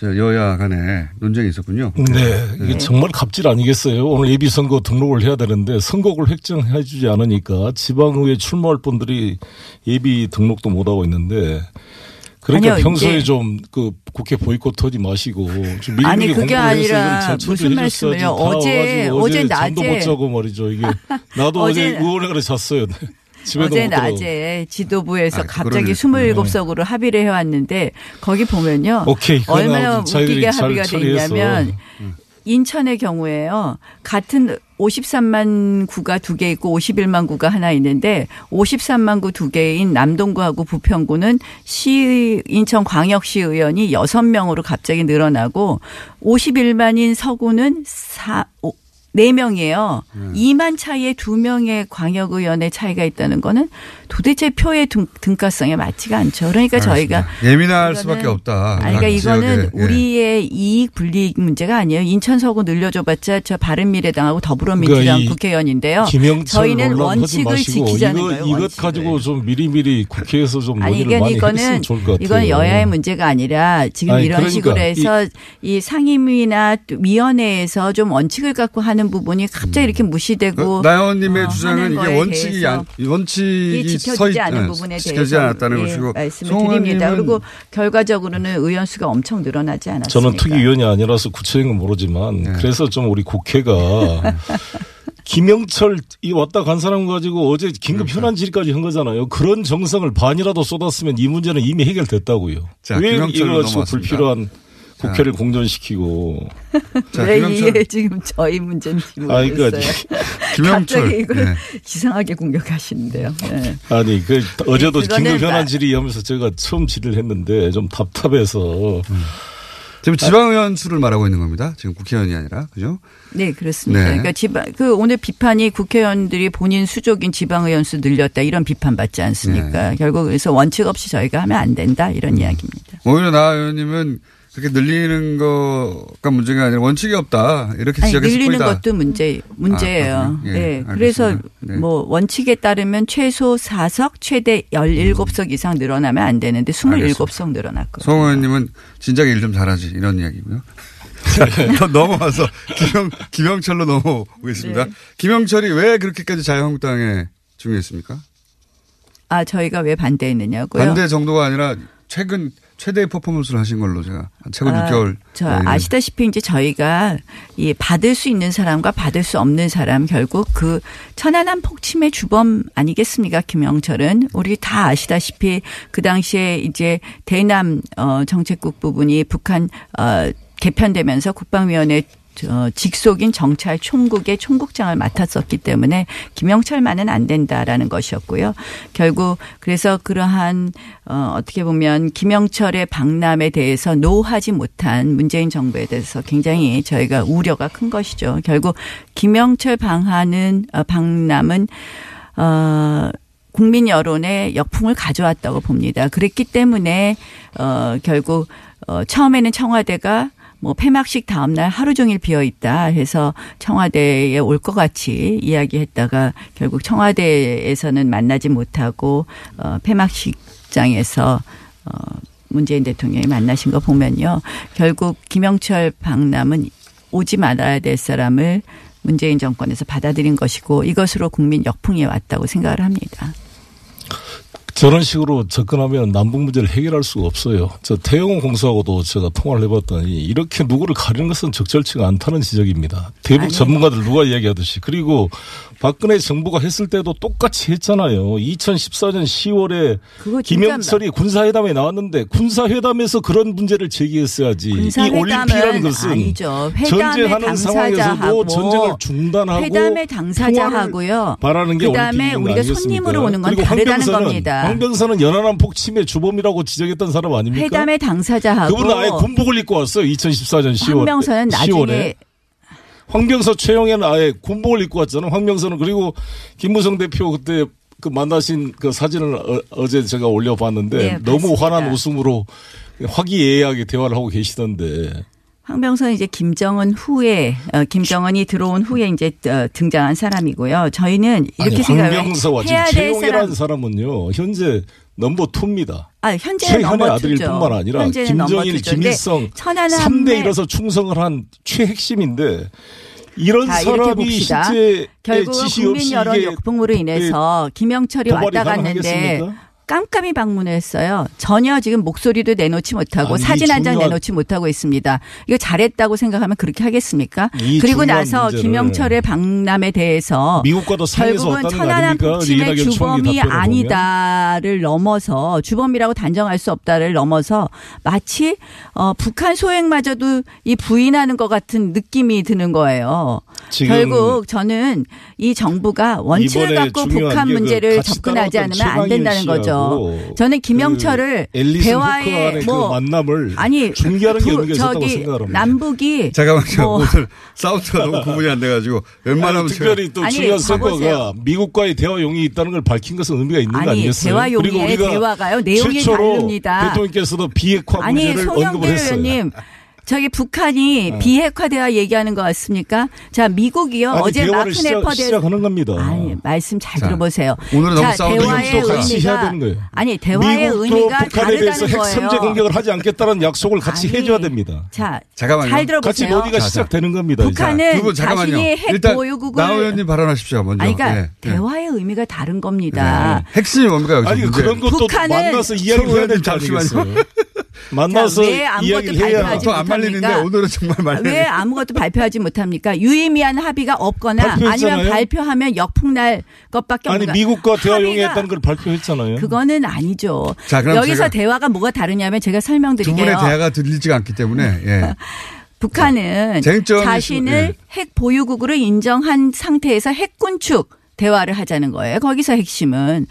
여야 간에 논쟁이 있었군요. 네, 이게 정말 갑질 아니겠어요? 오늘 예비 선거 등록을 해야 되는데 선거구를 획정해 주지 않으니까 지방의회 출마할 분들이 예비 등록도 못 하고 있는데. 그러니까 아니요, 평소에 좀 그 국회 보이콧 하지 마시고 좀 아니, 그게 아니라 무슨? 다 어제- 어제 잠도 낮에- 못 자고 말이죠. 이게 나도 어제 어제- 의원회 가서 잤어요. 어제. 낮에 지도부에서 아, 갑자기 그러네. 27석으로 합의를 해왔는데 거기 보면요. 오케이, 얼마나 웃기게 잘 합의가 처리해서. 됐냐면 인천의 경우에요. 같은 53만 구가 두 개 있고 51만 구가 하나 있는데 53만 구 두 개인 남동구하고 부평구는 시 인천 광역시 의원이 6명으로 갑자기 늘어나고 51만인 서구는 4 4명이에요. 음. 2만 차이에 2명의 광역의원의 차이가 있다는 거는 도대체 표의 등, 등가성에 맞지가 않죠. 그러니까 저희가 알겠습니다. 예민할 이거는- 수밖에 없다. 아니, 그러니까 각 이거는 지역에. 예. 우리의 이익 불이익 문제가 아니에요. 인천 서구 늘려줘봤자 저 바른미래당하고 더불어민주당 그러니까 이 국회의원인데요. 저희는 원칙을 마시고 지키자는 이거, 거예요. 이것 원칙을. 가지고 좀 미리미리 국회에서 좀 아니 논의를 이건 많이 이거는 했으면 좋을 것 같아요. 이건 여야의 문제가 아니라 지금 아니, 이런 그러니까 식으로 해서 이, 상임위나 또 위원회에서 좀 원칙을 갖고 하는 부분이 갑자기 이렇게 무시되고 그 나영원님의 어, 주장은 하는 이게 원칙이 안, 원칙이 지켜지지 서 있- 않은 예, 부분에 지켜지지 대해서 않았다는 예, 것이고 말씀을 드립니다. 그리고 결과적으로는 의원 수가 엄청 늘어나지 않았습니까? 저는 특위위원이 아니라서 구체적인 건 모르지만 네. 그래서 좀 우리 국회가 김영철 이 왔다 간 사람 가지고 어제 긴급 그렇죠. 현안 질의까지 한 거잖아요. 그런 정성을 반이라도 쏟았으면 이 문제는 이미 해결됐다고요. 자, 왜 가지고 넘어왔습니다. 불필요한 국회를 공전시키고 왜 이게 지금 저희 문제인지 아, 그러니까 모르겠어요. 김영철, 갑자기 이걸 네. 이상하게 공격하시는데요. 네. 아니 그 어제도 그거는 긴급 현안 나- 질의하면서 제가 처음 질의를 했는데 좀 답답해서 지금 지방의원 수를 말하고 있는 겁니다. 지금 국회의원이 아니라 그죠? 네, 그렇습니다. 네. 그러니까 지방 그 오늘 비판이 국회의원들이 본인 수족인 지방의원 수 늘렸다 이런 비판 받지 않습니까? 네. 결국 그래서 원칙 없이 저희가 하면 안 된다 이런 음. 이야기입니다. 오히려 나 의원님은 그렇게 늘리는 거가 문제가 아니라 원칙이 없다 이렇게 아니, 지적했을 늘리는 뿐이다. 것도 문제 문제예요. 아. 예, 네. 그래서 네. 뭐 원칙에 따르면 최소 4석 최대 17석 이상 늘어나면 안 되는데 27석 늘어났거든요. 송 의원님은 진작에 일 좀 잘하지 이런 이야기고요. 더 넘어와서 김영, 김영철로 넘어오겠습니다. 네. 김영철이 왜 그렇게까지 자유한국당에 중요했습니까? 아, 저희가 왜 반대했느냐고요? 반대 정도가 아니라 최근 최대의 퍼포먼스를 하신 걸로 제가 한 최근 아, 6개월. 저 네, 아시다시피 이제 저희가 이 받을 수 있는 사람과 받을 수 없는 사람 결국 그 천안함 폭침의 주범 아니겠습니까 김영철은 우리 다 아시다시피 그 당시에 이제 대남 어 정책국 부분이 북한 어 개편되면서 국방위원회 저 직속인 정찰 총국의 총국장을 맡았었기 때문에 김영철만은 안 된다라는 것이었고요. 결국 그래서 그러한 어 어떻게 보면 김영철의 방남에 대해서 노하지 못한 문재인 정부에 대해서 굉장히 저희가 우려가 큰 것이죠. 결국 김영철 방하는 어 방남은 어 국민 여론의 역풍을 가져왔다고 봅니다. 그랬기 때문에 어 결국 어 처음에는 청와대가 뭐 폐막식 다음 날 하루 종일 비어 있다 해서 청와대에 올 것 같이 이야기했다가 결국 청와대에서는 만나지 못하고 어 폐막식장에서 어 문재인 대통령이 만나신 거 보면요. 결국 김영철 박람은 오지 말아야 될 사람을 문재인 정권에서 받아들인 것이고 이것으로 국민 역풍이 왔다고 생각을 합니다. 저런 식으로 접근하면 남북 문제를 해결할 수가 없어요. 저 태영호 공수하고도 제가 통화를 해봤더니 이렇게 누구를 가리는 것은 적절치가 않다는 지적입니다. 대북 아니. 전문가들 누가 이야기하듯이 그리고 박근혜 정부가 했을 때도 똑같이 했잖아요. 2014년 10월에 그거 진짜 김영철이 군사회담에 나왔는데 군사회담에서 그런 문제를 제기했어야지. 이 올림픽이라는 것은 아니죠. 전쟁하는 상황에서도 전쟁을 중단하고 회담의 당사자하고요. 바라는 게 그다음에 우리가 아니겠습니까? 손님으로 오는 건 그리고 다르다는 겁니다. 황병서는 연안함 폭침의 주범이라고 지적했던 사람 아닙니까? 회담의 당사자하고 그분은 아예 군복을 입고 왔어요. 2014년 10월. 황병서는 나중에 10월에. 황병서 최영애는 아예 군복을 입고 왔잖아요. 황병서는 그리고 김무성 대표 그때 그 만나신 그 사진을 어, 제 제가 올려봤는데 네, 너무. 환한 웃음으로 화기애애하게 대화를 하고 계시던데. 황병선 이제 김정은 후에 어, 김정은이 들어온 후에 이제 어, 등장한 사람이고요. 저희는 이렇게 아니, 생각해요. 황병서와 지금 해야 될 최용이라는 사람. 사람은요 현재 넘버 투입니다. 아, 현재는 최현의 넘버 아들일 투죠. 뿐만 아니라 김정일, 김일성 3대 1에서 충성을 한 최핵심인데 이런 자, 사람이. 실제 결국 국민 여론 역풍으로 인해서 김영철이 왔다 갔는데 가능하겠습니까? 깜깜이 방문했어요. 전혀 지금 목소리도 내놓지 못하고 아니, 사진 한 장 내놓지 못하고 있습니다. 이거 잘했다고 생각하면 그렇게 하겠습니까? 이 그리고 나서 김영철의 박람에 대해서 미국과도 결국은 천안함? 폭침의 주범이. 아니다를 넘어서 주범이라고 단정할 수 없다를 넘어서 마치 어, 북한 소행마저도 이 부인하는 것 같은 느낌이 드는 거예요. 지금 결국 저는 이 정부가 원칙을 갖고 북한 게그 문제를 접근하지 않으면 안 된다는 거죠. 씨하고 저는 김영철을 그 후커간의 뭐 그 만남을 아니 중계하는 게 부- 저기. 남북이 잠깐만요. 뭐- 오늘 사우트가 너무 구분이 안 돼가지고 웬만하면 아니, 특별히 또 중요한. 성과가 미국과의 대화 용이 있다는 걸 밝힌 것은 의미가 있는 거 아니, 아니겠어요? 대화 용의 그리고 우리가 대화가요. 내용이 다릅니다. 대통령께서도 비핵화 문제를 송영길 언급을 했어요. 의원님 저기 북한이 어. 비핵화 대화 얘기하는 것 같습니까? 자 미국이요 아니, 어제 대화를 마크 시작, 네퍼 대 시작하는 겁니다. 아니 말씀 잘 자, 들어보세요. 오늘은 너무 자, 싸우는 대화의 의미가 해야 되는 거예요. 아니 대화의 미국도 의미가 북한에 대해서 다르다는 핵 거예요. 선제 공격을 하지 않겠다는 약속을 같이 아니, 해줘야 됩니다. 자, 잠깐만요. 잘 들어보세요. 같이 논의가 시작되는 겁니다. 북한은 잠깐만요. 자신이 핵 일단 보유국을 나 의원님 발언하십시오 먼저. 아니, 그러니까 예, 예. 대화의 의미가 다른 겁니다. 네. 핵심이 뭡니까 아니. 그런 것도 북한은 만나서 이야기를 해야 될거. 아니겠어요? 만나서 자, 왜 아무것도 발표하지 안 말리는데 못합니까? 오늘은 정말 말리네. 왜 아무것도 발표하지 못합니까? 유의미한 합의가 없거나 발표했잖아요. 아니면 발표하면 역풍 날 것밖에 아니 없는 미국과 대화 합의가 용이했다는 걸 발표했잖아요. 그거는 아니죠. 자, 그럼 여기서 대화가 뭐가 다르냐면 제가 두 설명드릴게요. 분의 대화가 들리지가 않기 때문에 예. 북한은 쟁점이 자신을 예. 핵 보유국으로 인정한 상태에서 핵 군축 대화를 하자는 거예요. 거기서 핵심은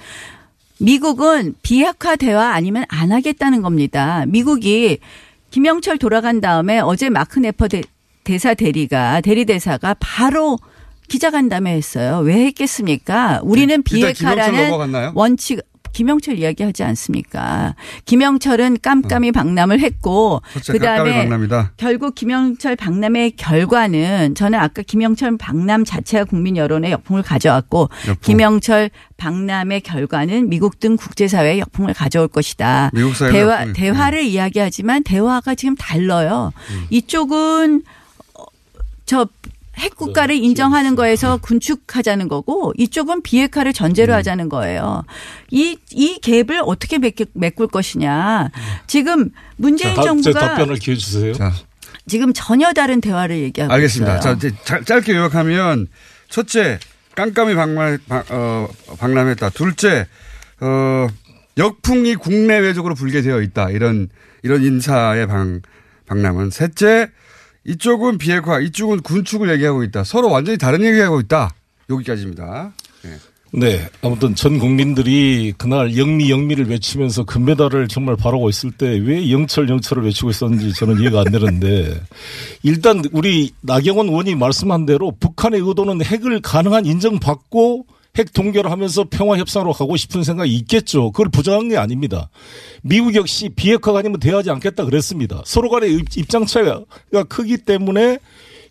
미국은 비핵화 대화 아니면 안 하겠다는 겁니다. 미국이 김영철 돌아간 다음에 어제 마크 네퍼 대, 대사 대리가 대리 대사가 바로 기자간담회 했어요. 왜 했겠습니까? 우리는 김영철 비핵화라는? 원칙 김영철 이야기하지 않습니까? 김영철은 깜깜이 박람을 했고 그다음에. 결국 김영철 박람의 결과는 저는 아까 김영철 박람 자체가 국민 여론의 역풍을 가져왔고 역풍. 김영철 박람의 결과는 미국 등 국제사회의 역풍을 가져올 것이다. 대화 역풍이. 대화를 이야기하지만 대화가 지금 달라요. 음. 이쪽은 어, 저 핵국가를 인정하는 거에서 군축하자는 거고 이쪽은 비핵화를 전제로 음. 하자는 거예요. 이, 이 갭을 어떻게 메, 메꿀 것이냐. 지금 문재인 자, 정부가 답변을 기회 주세요. 지금 전혀 다른 대화를 얘기하고 알겠습니다. 자, 있어요. 이제 자- 짧게 요약하면 첫째 깜깜이 박람, 박- 어, 박람했다. 둘째 어, 역풍이 국내외적으로 불게 되어 있다. 이런 이런 인사의 방, 박람은 셋째 이쪽은 비핵화, 이쪽은 군축을 얘기하고 있다. 서로 완전히 다른 얘기하고 있다. 여기까지입니다. 네. 네. 아무튼 전 국민들이 그날 영미 영미를 외치면서 금메달을 정말 바라고 있을 때 왜 영철 영철을 외치고 있었는지 저는 이해가 안 되는데 일단 우리 나경원 의원이 말씀한 대로 북한의 의도는 핵을 가능한 인정받고 핵 동결을 하면서 평화 협상으로 가고 싶은 생각이 있겠죠. 그걸 부정한 게 아닙니다. 미국 역시 비핵화가 아니면 대화하지 않겠다 그랬습니다. 서로 간의 입- 입장 차이가 크기 때문에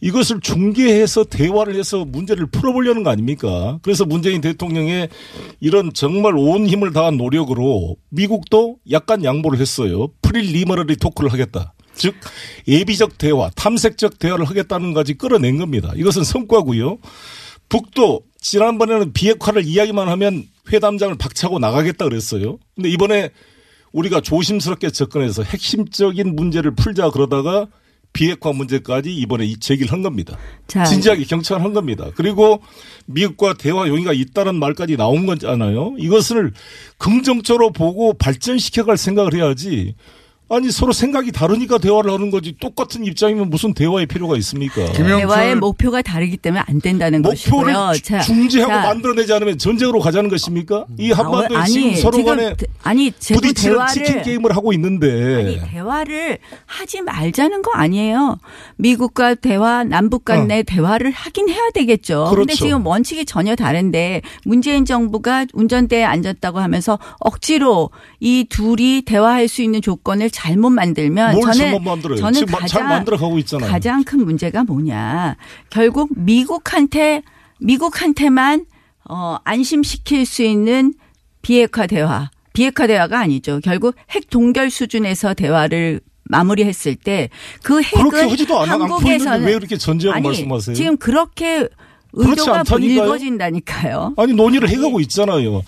이것을 중개해서 대화를 해서 문제를 풀어보려는 거 아닙니까? 그래서 문재인 대통령의 이런 정말 온 힘을 다한 노력으로 미국도 약간 양보를 했어요. 프릴리머러리 토크를 하겠다. 즉 예비적 대화, 탐색적 대화를 하겠다는 까지 끌어낸 겁니다. 이것은 성과고요. 북도 지난번에는 비핵화를 이야기만 하면 회담장을 박차고 나가겠다 그랬어요. 근데 이번에 우리가 조심스럽게 접근해서 핵심적인 문제를 풀자 그러다가 비핵화 문제까지 이번에 이 제기를 한 겁니다. 자, 진지하게 경청을 한 겁니다. 그리고 미국과 대화 용의가 있다는 말까지 나온 거잖아요. 이것을 긍정적으로 보고 발전시켜갈 생각을 해야지. 아니 서로 생각이 다르니까 대화를 하는 거지 똑같은 입장이면 무슨 대화의 필요가 있습니까? 대화의 목표가 다르기 때문에 안 된다는 목표를 것이고요. 주- 중지하고 만들어내지 않으면 전쟁으로 가자는 것입니까? 이 한반도에 아니, 지금 서로 지금 간에 대- 아니, 부딪히는 대화를- 치킨 게임을 하고 있는데 대화를 하지 말자는 거 아니에요. 미국과 대화, 남북 간의 대화를 하긴 해야 되겠죠. 근데 그렇죠. 지금 원칙이 전혀 다른데 문재인 정부가 운전대에 앉았다고 하면서 억지로 이 둘이 대화할 수 있는 조건을 잘못 만들면 뭘 저는 잘못 만들어요? 저는 가장 만들어가고 있잖아요. 가장 큰 문제가 뭐냐. 결국 미국한테 미국한테만 어 안심시킬 수 있는 비핵화 대화. 비핵화 대화가 아니죠. 결국 핵 동결 수준에서 대화를 마무리했을 때 그 핵은 한국에서는 왜 이렇게 전제하고 아니, 말씀하세요? 지금 그렇게 의도가? 불거진다니까요. 아니 논의를 해가고 있잖아요.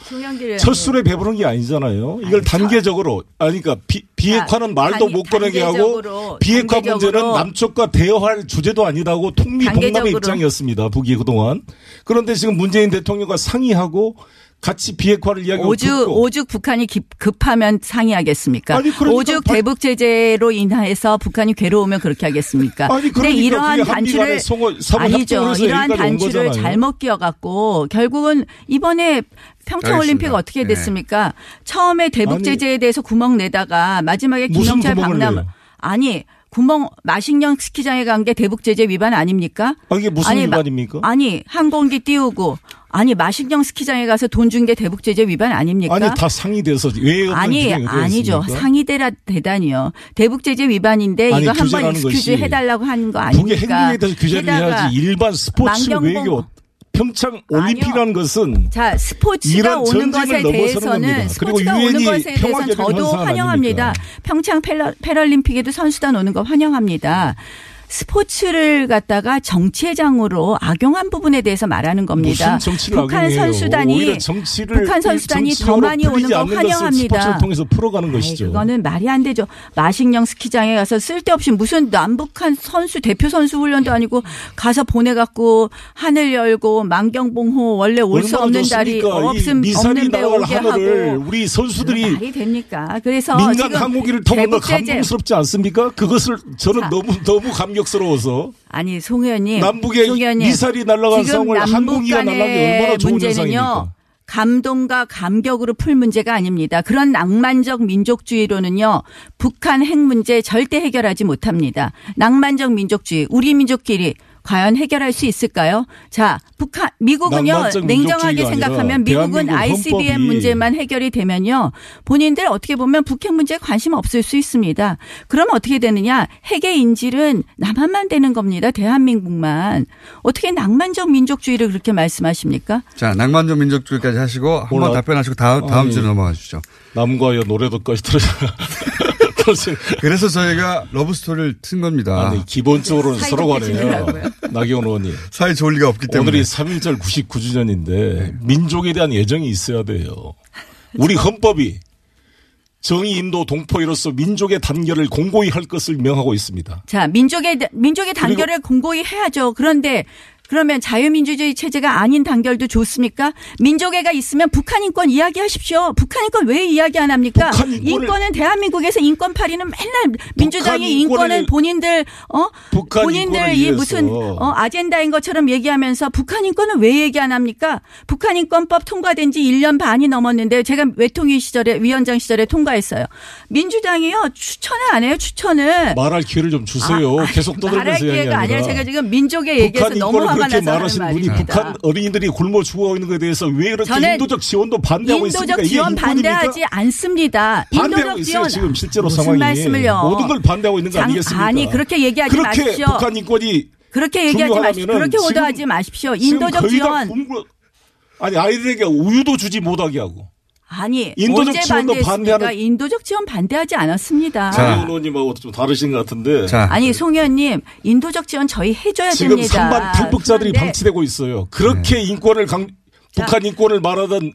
술에 배부른 게 아니잖아요. 이걸 단계적으로 아니 그러니까 비, 비핵화는 말도 단위- 못 꺼내게 하고 비핵화 문제는 남쪽과 대화할 주제도 아니라고 통미동남의. 입장이었습니다. 북이 그동안. 그런데 지금 문재인 대통령과 상의하고 같이 비핵화를 이야기하고 오죽 듣고 오죽 북한이 기- 급하면 상의하겠습니까? 아니, 그러니까 오죽 발- 대북 제재로 인해서 북한이 괴로우면 그렇게 하겠습니까? 아니, 근데 그러니까 이러한 단추를 사무 아니죠. 이러한 단추를. 잘못 끼워 갖고 결국은 이번에 평창 올림픽. 어떻게 네. 됐습니까? 처음에 대북 제재에 대해서 구멍 내다가 마지막에 김영철 박람 내요? 아니 구멍 마식령 스키장에 간 게 대북 제재 위반 아닙니까? 아, 이게 무슨 아니, 마- 위반입니까? 아니 항공기 띄우고 아니 마식령 스키장에 가서 돈 준 게 대북 제재 위반 아닙니까? 아니 다 상의돼서 왜 아니 아니죠 있습니까? 상의대라 대단히요 대북 제재 위반인데 아니, 이거 한번 익스큐즈 해달라고 하는 거 북의 아닙니까? 행동에 대해서 규제를 해야지 일반 스포츠 만경봉- 외교 평창 올림픽이라는 것은 자 스포츠가 오는 것에 대해서는 스포츠가 오는 것에 대해서는 저도 환영합니다. 아닙니까? 평창 패러, 패럴림픽에도 선수단 오는 거 환영합니다. 스포츠를 갖다가 정치회장으로 악용한 부분에 대해서 말하는 겁니다. 북한? 선수단이 정치를 북한 선수단이 더 정치적으로 많이 오는 거 환영합니다. 스포츠를 통해서 풀어가는 것이죠. 그거는 말이 안 되죠. 마식령 스키장에 가서 쓸데없이 무슨 남북한 선수 대표 선수 훈련도 아니고 가서 보내갖고 하늘 열고 만경봉호 원래 올 수 없는 달이 좋습니까? 이 없음 없는 데 오게 하고 우리 선수들이 말이 됩니까? 그래서 민간 항공기를 대북 제재- 감동스럽지 않습니까? 그것을 저는 자. 너무 너무 감격 스러워서 아니 송 의원님, 남북에 송 의원님, 미사일이 날아간 상황을 항공기가 날아간 게 얼마나 좋은 문제는요. 현상입니까? 감동과 감격으로 풀 문제가 아닙니다. 그런 낭만적 민족주의로는요, 북한 핵 문제 절대 해결하지 못합니다. 낭만적 민족주의, 우리 민족끼리 과연 해결할 수 있을까요? 자, 북한, 미국은요, 냉정하게 생각하면 미국은 ICBM 헌법이 문제만 해결이 되면요, 본인들 어떻게 보면 북핵 문제에 관심 없을 수 있습니다. 그러면 어떻게 되느냐? 핵의 인질은 남한만 되는 겁니다. 대한민국만. 어떻게 낭만적 민족주의를 그렇게 말씀하십니까? 자, 낭만적 민족주의까지 하시고 한번 답변하시고 다음 다음 아니, 주로 넘어가 주시죠. 남과 여 노래 도까지 들으잖아. 그래서 저희가 러브 스토리를 튼 겁니다. 아니, 기본적으로는 서로 간에요. 나경원 의원님. 사이 좋을 리가 없기 때문에. 오늘이 3.1절 99주년인데 민족에 대한 애정이 있어야 돼요. 우리 헌법이 정의 인도 동포애로써 민족의 단결을 공고히 할 것을 명하고 있습니다. 자, 민족의 민족의 단결을 공고히 해야죠. 그런데 그러면 자유민주주의 체제가 아닌 단결도 좋습니까? 민족애가 있으면 북한 인권 이야기하십시오. 북한 인권 왜 이야기 안 합니까? 인권은 대한민국에서 인권 파리는 맨날 민주당이 인권은 본인들 어 북한 본인들 이. 무슨 어 아젠다인 것처럼 얘기하면서 북한 인권은 왜 얘기 안 합니까? 북한 인권법 통과된 지 1년 반이 넘었는데 제가 외통위 시절에 위원장 시절에 통과했어요. 민주당이요 추천을 안 해요. 추천을 말할 기회를 좀 주세요. 계속 말할 떠들면서 이야기 기회가 아니라. 제가 지금 민족의 얘기해서 북한 너무 그렇게 말하시는 분이. 북한 어린이들이 굶어 죽어가고 있는 것에 대해서 왜 저는 인도적 지원도 반대하고 있습니까? 인도적 이게 지원? 반대하지 않습니다. 반대하고 인도적 있어요 지원 지금 실제로 상황이 말씀을요? 모든 걸 반대하고 있는 거 장- 아니겠습니까? 아니 그렇게 얘기하지 그렇게 마십시오. 북한 인권이 그렇게 얘기하지 마십시오. 그렇게 오도하지 마십시오. 인도적 지원 아니 아이들에게 우유도 주지 못하게 하고 아니 인도적 지원도? 반대하는- 인도적 지원 반대하지 않았습니다. 장 의원님하고 좀 다르신 것 같은데 아니 송 의원님 인도적 지원 저희 해줘야 지금 됩니다. 산반 탈북자들이 그런데 방치되고 있어요. 그렇게 인권을 강 북한 인권을 말하던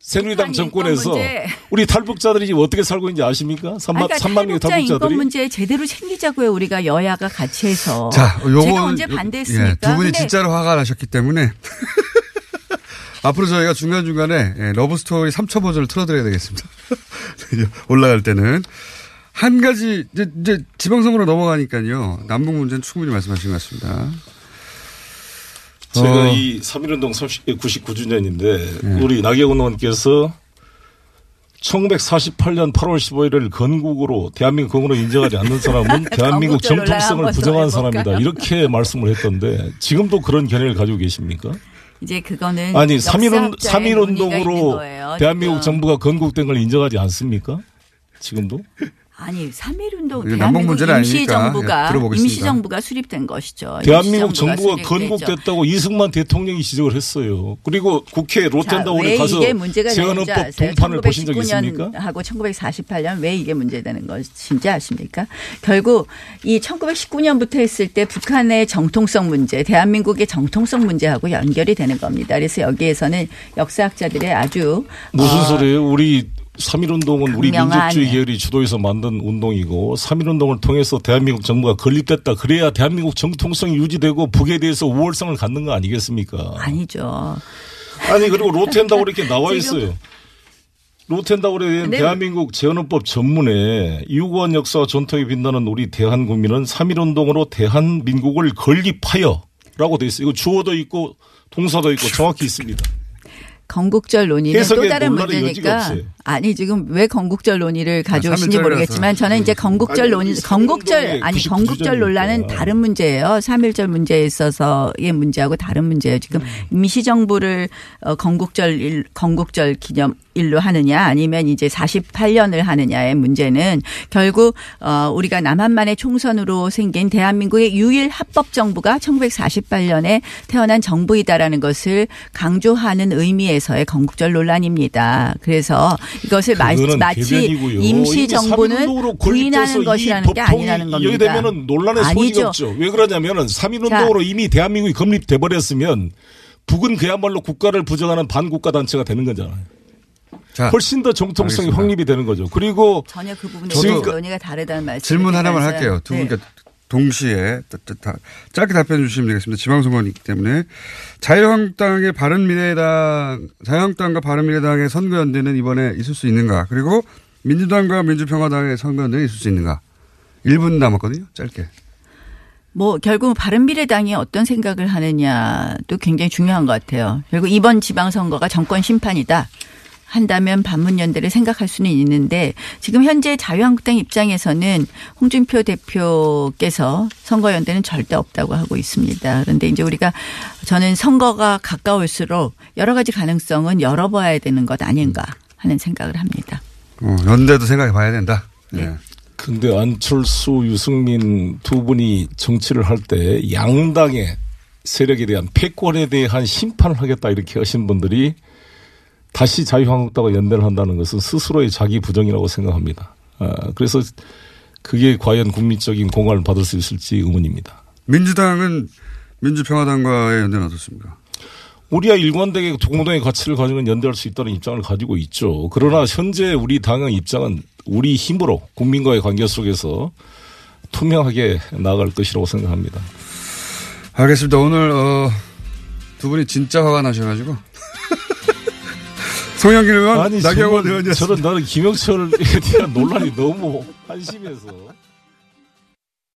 새누리당 정권에서 문제. 우리 탈북자들이 지금 어떻게 살고 있는지 아십니까? 3만, 그러니까 3만 명의 탈북자 인권 탈북자들이. 문제 제대로 챙기자고요. 우리가 여야가 같이 해서. 자, 요거 제가 언제 반대했습니까? 예, 두 분이 근데 진짜로 화가 나셨기 때문에 앞으로 저희가 중간 중간에 예, 러브 스토리 3초 버전을 틀어드려야 되겠습니다. 올라갈 때는 한 가지 이제, 이제 지방선거로 넘어가니까요. 남북 문제는 충분히 말씀하신 것 같습니다. 제가 어. 이 3.1운동 99주년인데 우리 나경원 의원께서 1948년 8월 15일을 건국으로 대한민국 건국으로 인정하지 않는 사람은 대한민국 정통성을 부정한? 사람이다. 이렇게 말씀을 했던데 지금도 그런 견해를 가지고 계십니까? 이제 그거는 아니 역사학자의 3.1 논의가 있는 운동으로 대한민국. 정부가 건국된 걸 인정하지 않습니까? 지금도? 아니 3.1운동 이게 남북 대한민국 임시 정부가 예, 들어보겠습니다. 임시 정부가 수립된 것이죠. 대한민국 정부가. 건국됐다고 이승만 대통령이 지적을 했어요. 그리고 국회 자, 로텐다운에 왜 가서 재헌헌법? 동판을 보신 적 있습니까? 1919년하고 1948년 왜 이게 문제되는 것인지 아십니까? 결국 이 1919년부터 했을 때 북한의 정통성 문제, 대한민국의 정통성 문제하고 연결이 되는 겁니다. 그래서 여기에서는 역사학자들의 아주 무슨 어, 소리예요? 우리 3.1운동은 우리 민족주의 계열이 주도해서 만든 운동이고 3.1운동을 통해서 대한민국 정부가 건립됐다. 그래야 대한민국 정통성이 유지되고 북에 대해서 우월성을 갖는 거 아니겠습니까? 아니죠. 아니 그리고 로텐다고 이렇게 나와 있어요. 로텐다울에 대한 네. 대한민국 재헌헌법 전문에 유구한 역사와 전통에 빛나는 우리 대한국민은 3.1운동으로 대한민국을 건립하여 라고 돼 있어요. 이거 주어도 있고 동사도 있고 정확히 있습니다. 건국절 논의는 또 다른 문제니까. 아니 지금 왜 건국절 논의를 가져오신지 삼일절이라서. 모르겠지만 저는 이제 건국절 논의 건국절 아니 99 건국절. 논란은 다른 문제예요. 3.1절 문제에 있어서의 문제하고 다른 문제예요. 지금 임시 정부를 어, 건국절 일, 건국절 기념 일로 하느냐 아니면 이제 48년을 하느냐의 문제는 결국 어 우리가 남한만의 총선으로 생긴 대한민국의 유일 합법 정부가 1948년에 태어난 정부이다라는 것을 강조하는 의미에서 의 건국절 논란입니다. 그래서 이것을 마, 마치. 임시 정부는 3.1운동으로 부인하는 것이라는 게 아니라는 겁니다. 여기 되면은 논란의 소지가. 없죠. 왜 그러냐면은 3.1운동으로 이미 대한민국이 건립돼 버렸으면 북은 그야말로 국가를 부정하는 반국가 단체가 되는 거잖아요. 자, 훨씬 더 정통성이 알겠습니다. 확립이 되는 거죠. 그리고 전혀 그 부분에 대해서 논의가 다르다는 말씀. 질문 하나만 할게요. 두 분께 동시에 짧게 답변해 주시면 되겠습니다. 지방선거이기 때문에 자유한국당의 바른미래당, 자유한국당과 바른미래당의 선거연대는 이번에 있을 수 있는가? 그리고 민주당과 민주평화당의 선거연대는 있을 수 있는가? 1분 남았거든요. 짧게. 뭐 결국 바른미래당이 어떤 생각을 하느냐도 굉장히 중요한 것 같아요. 결국 이번 지방선거가 정권 심판이다. 한다면 반문연대를 생각할 수는 있는데 지금 현재 자유한국당 입장에서는 홍준표 대표께서 선거연대는 절대 없다고 하고 있습니다. 그런데 이제 우리가 저는 선거가 가까울수록 여러 가지 가능성은 열어봐야 되는 것 아닌가 하는 생각을 합니다. 어, 연대도 생각해 봐야 된다. 네. 근데 안철수, 유승민 두 분이 정치를 할 때 양당의 세력에 대한 패권에 대한 심판을 하겠다 이렇게 하신 분들이 다시 자유한국당과 연대를 한다는 것은 스스로의 자기 부정이라고 생각합니다. 아, 그래서 그게 과연 국민적인 공감을 받을 수 있을지 의문입니다. 민주당은 민주평화당과의 연대는 어떻습니까? 우리야 일관되게 공동의 가치를 가지고 연대할 수 있다는 입장을 가지고 있죠. 그러나 현재 우리 당의 입장은 우리 힘으로 국민과의 관계 속에서 투명하게 나아갈 것이라고 생각합니다. 알겠습니다. 오늘 어, 두 분이 진짜 화가 나셔가지고 송영길 의원, 아니 나경원 의원이었습니다. 저는 나는 김영철에 대한 논란이 너무 한심해서